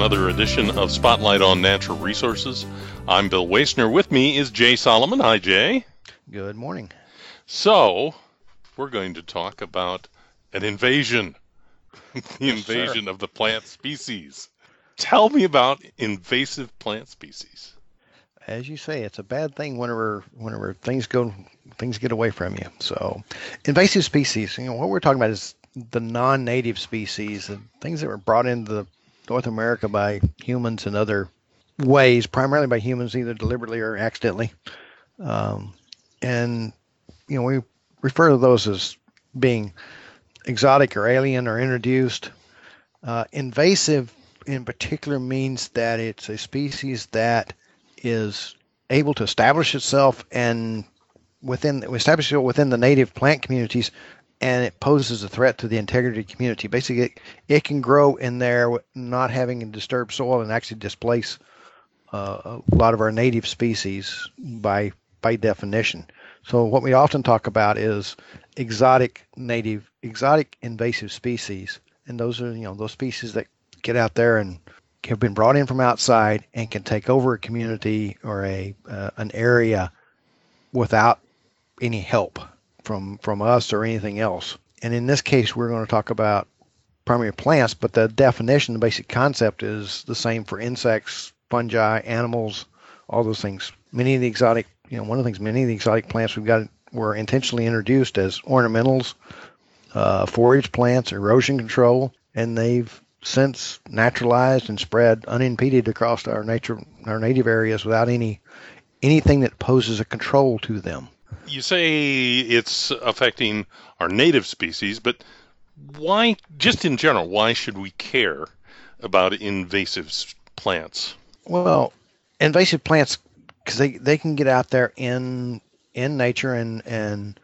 another edition of Spotlight on Natural Resources. I'm Bill Wasner. With me is Jay Solomon. Hi, Jay. Good morning. So, we're going to talk about an invasion the invasion of the plant species. Tell me about invasive plant species. As you say, it's a bad thing whenever whenever things go things get away from you. So, invasive species. You know what we're talking about is the non-native species, the things that were brought into North America by humans and other ways, primarily by humans, either deliberately or accidentally. Um, and you know we refer to those as being exotic or alien or introduced. Uh, invasive, in particular, means that it's a species that is able to establish itself and within establish it within the native plant communities, and it poses a threat to the integrity of the community. Basically, it, it can grow in there, not having a disturbed soil, and actually displace uh, a lot of our native species by by definition. So what we often talk about is exotic native, exotic invasive species, and those are you know those species that get out there and have been brought in from outside and can take over a community or a uh, an area without any help from from us or anything else. And in this case, we're going to talk about primary plants, but the definition, the basic concept is the same for insects, fungi, animals, all those things. Many of the exotic, you know, one of the things, many of the exotic plants we've got were intentionally introduced as ornamentals, uh, forage plants, erosion control, and they've since naturalized and spread unimpeded across our nature, our native areas without any anything that poses a control to them. You say it's affecting our native species, but why, just in general, why should we care about invasive plants? Well, invasive plants, because they, they can get out there in in nature and and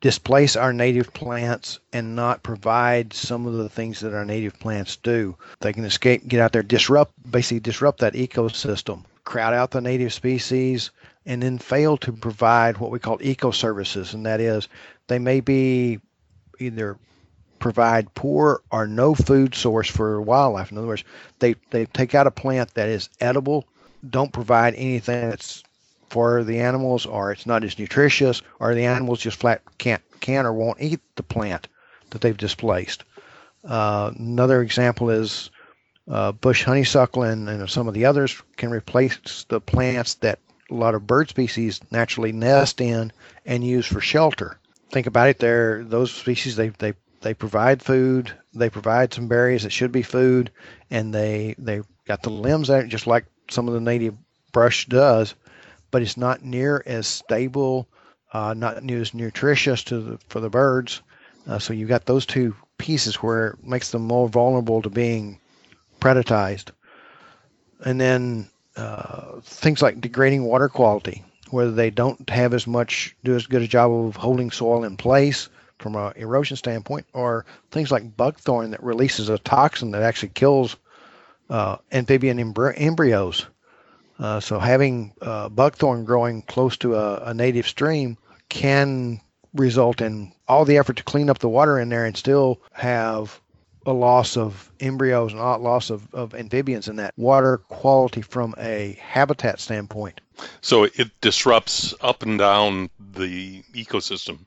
displace our native plants and not provide some of the things that our native plants do. They can escape, get out there, disrupt, basically disrupt that ecosystem, crowd out the native species, and then fail to provide what we call eco services. And that is, they may be either provide poor or no food source for wildlife. In other words, they, they take out a plant that is edible, don't provide anything that's for the animals, or it's not as nutritious, or the animals just flat can't can or won't eat the plant that they've displaced. Uh, another example is uh, bush honeysuckle and, and some of the others can replace the plants that a lot of bird species naturally nest in and use for shelter. Think about it. They're those species they they they provide food. They provide some berries that should be food, and they they got the limbs out just like some of the native brush does but it's not near as stable, uh, not near as nutritious to the, for the birds. Uh, so you've got those two pieces where it makes them more vulnerable to being predatized. And then uh, things like degrading water quality, whether they don't have as much, do as good a job of holding soil in place from an erosion standpoint, or things like buckthorn that releases a toxin that actually kills uh, amphibian embryos. Uh, so having uh, buckthorn growing close to a, a, native stream can result in all the effort to clean up the water in there and still have a loss of embryos and a loss of, of amphibians in that water quality from a habitat standpoint. So it disrupts up and down the ecosystem,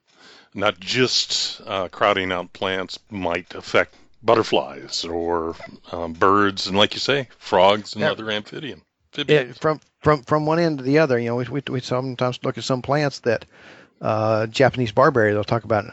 not just uh, crowding out plants might affect butterflies or um, birds, and like you say, frogs and yeah. other amphibians. It, from from from one end to the other, you know, we, we, we sometimes look at some plants that uh, Japanese barberry they'll talk about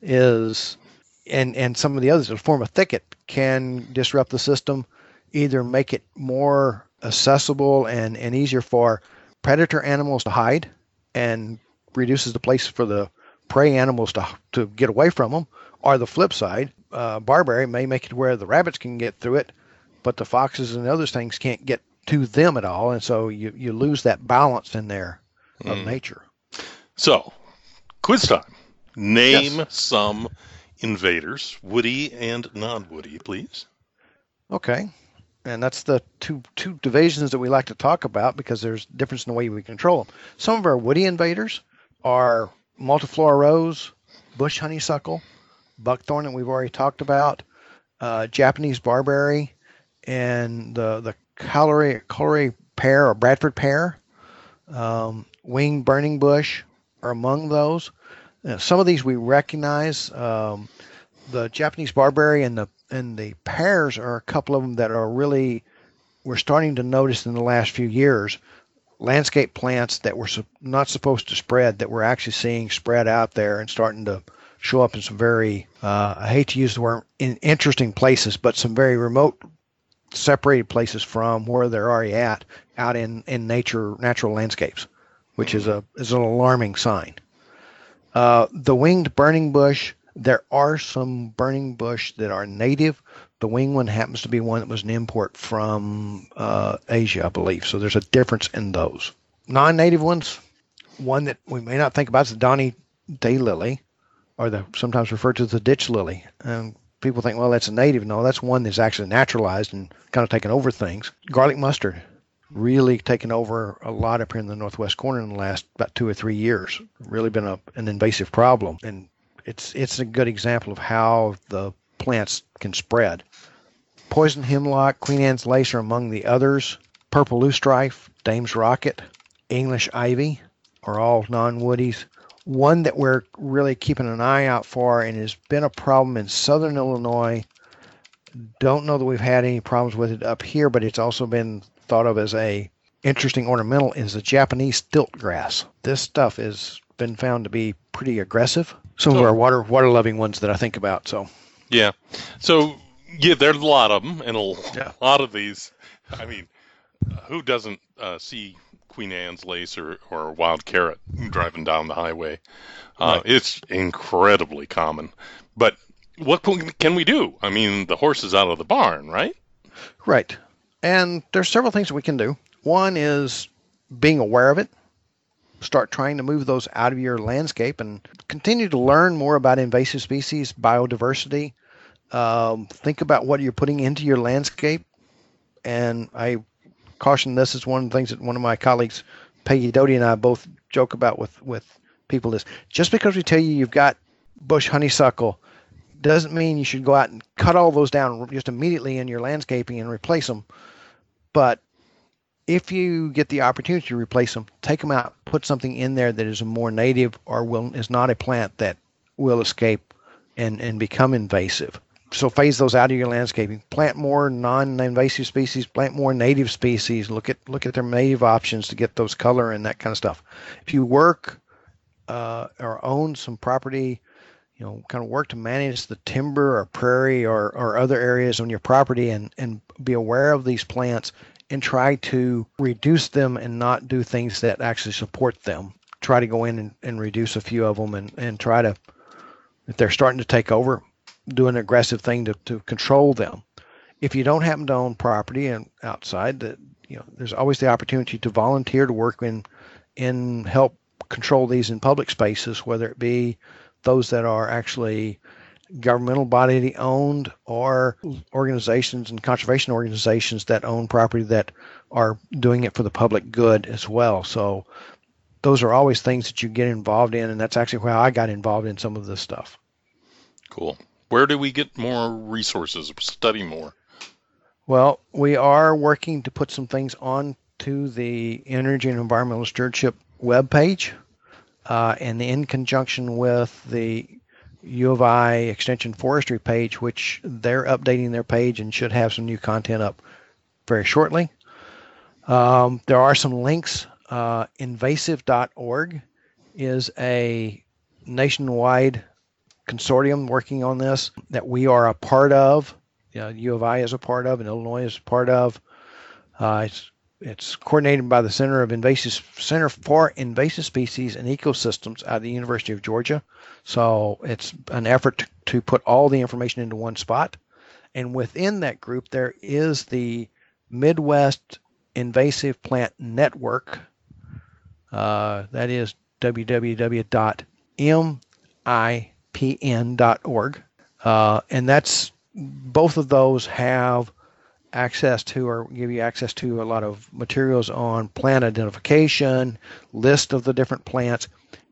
is, and and some of the others that form a thicket can disrupt the system, either make it more accessible and and easier for predator animals to hide, and reduces the place for the prey animals to to get away from them, or the flip side, uh, barberry may make it where the rabbits can get through it, but the foxes and other things can't get to them at all, and so you you lose that balance in there of mm. nature. So, quiz time. Name yes. some invaders, woody and non-woody, please. Okay, and that's the two two divisions that we like to talk about because there's difference in the way we control them. Some of our woody invaders are multiflora rose, bush honeysuckle, buckthorn that we've already talked about, uh, Japanese barberry, and the the Callery Callery pear or Bradford pear, um, winged burning bush are among those. Some of these we recognize. Um, the Japanese barberry and the and the pears are a couple of them that are really we're starting to notice in the last few years landscape plants that were not supposed to spread that we're actually seeing spread out there and starting to show up in some very uh, I hate to use the word in interesting places, but some very remote separated places from where they're already at out in, in nature natural landscapes, which is a is an alarming sign. Uh, the winged burning bush, there are some burning bush that are native. The wing one happens to be one that was an import from uh, Asia, I believe. So there's a difference in those. Non-native ones, one that we may not think about is the tawny day lily, or the sometimes referred to as the ditch lily. People think, well, that's a native. No, that's one that's actually naturalized and kind of taken over things. Garlic mustard, really taken over a lot up here in the northwest corner in the last about two or three years. Really been a, an invasive problem, and it's it's a good example of how the plants can spread. Poison hemlock, Queen Anne's lace are among the others. Purple loosestrife, Dame's rocket, English ivy are all non-woodies. One that we're really keeping an eye out for and has been a problem in southern Illinois. Don't know that we've had any problems with it up here, but it's also been thought of as a interesting ornamental is the Japanese stilt grass. This stuff has been found to be pretty aggressive. Some so, of our water water loving ones that I think about. So yeah, so yeah, there's a lot of them, and a yeah. lot of these. I mean, who doesn't uh, see Queen Anne's lace or, or wild carrot driving down the highway. Uh, right. It's incredibly common. But what can we do? I mean, the horse is out of the barn, right? Right. And there's several things we can do. One is being aware of it. Start trying to move those out of your landscape and continue to learn more about invasive species, biodiversity. Um, think about what you're putting into your landscape. And I caution this is one of the things that one of my colleagues, Peggy Doty, and I both joke about with with people is just because we tell you you've got bush honeysuckle doesn't mean you should go out and cut all those down just immediately in your landscaping and replace them. But if you get the opportunity to replace them, take them out, put something in there that is more native or will is not a plant that will escape and, and become invasive so phase those out of your landscaping. Plant more non-invasive species. Plant more native species. Look at look at their native options to get those color and that kind of stuff. If you work uh, or own some property, you know, kind of work to manage the timber or prairie or, or other areas on your property and, and be aware of these plants and try to reduce them and not do things that actually support them. Try to go in and, and reduce a few of them and, and try to, if they're starting to take over, do an aggressive thing to, to control them. If you don't happen to own property and outside, that you know, there's always the opportunity to volunteer to work in in help control these in public spaces, whether it be those that are actually governmental body owned or organizations and conservation organizations that own property that are doing it for the public good as well. So those are always things that you get involved in, and that's actually how I got involved in some of this stuff. Cool where do we get more resources, study more? Well, we are working to put some things on to the Energy and Environmental Stewardship webpage, uh, and in conjunction with the U of I Extension Forestry page, which they're updating their page and should have some new content up very shortly. Um, there are some links. Uh, invasive.org is a nationwide consortium working on this that we are a part of. You know, U of I is a part of, and Illinois is a part of. Uh, it's it's coordinated by the Center of Invasive Center for Invasive Species and Ecosystems at the University of Georgia. So it's an effort to, to put all the information into one spot. And within that group, there is the Midwest Invasive Plant Network. Uh, that is www.mipn.org. Uh, and that's both of those have access to or give you access to a lot of materials on plant identification, list of the different plants,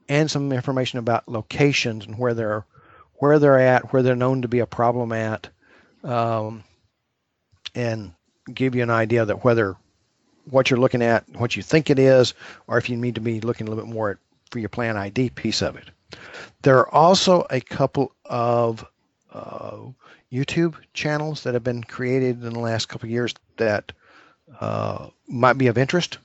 and some information about locations and where they're where they're at, where they're known to be a problem at, um, and give you an idea that whether what you're looking at, what you think it is, or if you need to be looking a little bit more at, for your plan ID piece of it. There are also a couple of uh, YouTube channels that have been created in the last couple years that uh, might be of interest.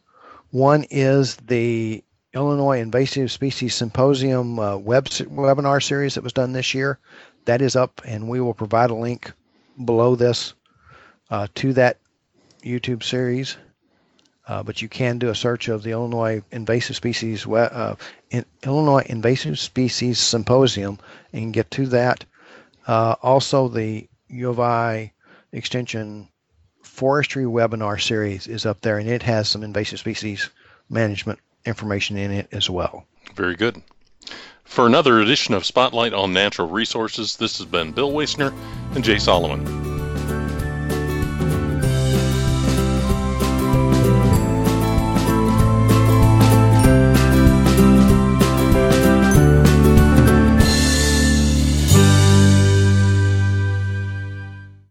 One is the Illinois Invasive Species Symposium uh, web webinar series that was done this year. That is up, and we will provide a link below this uh, to that YouTube series. Uh, but you can do a search of the Illinois Invasive Species uh, in Illinois Invasive Species Symposium and get to that. Uh, also, the U of I Extension Forestry webinar series is up there, and it has some invasive species management information in it as well. Very good. For another edition of Spotlight on Natural Resources, this has been Bill Wasner and Jay Solomon.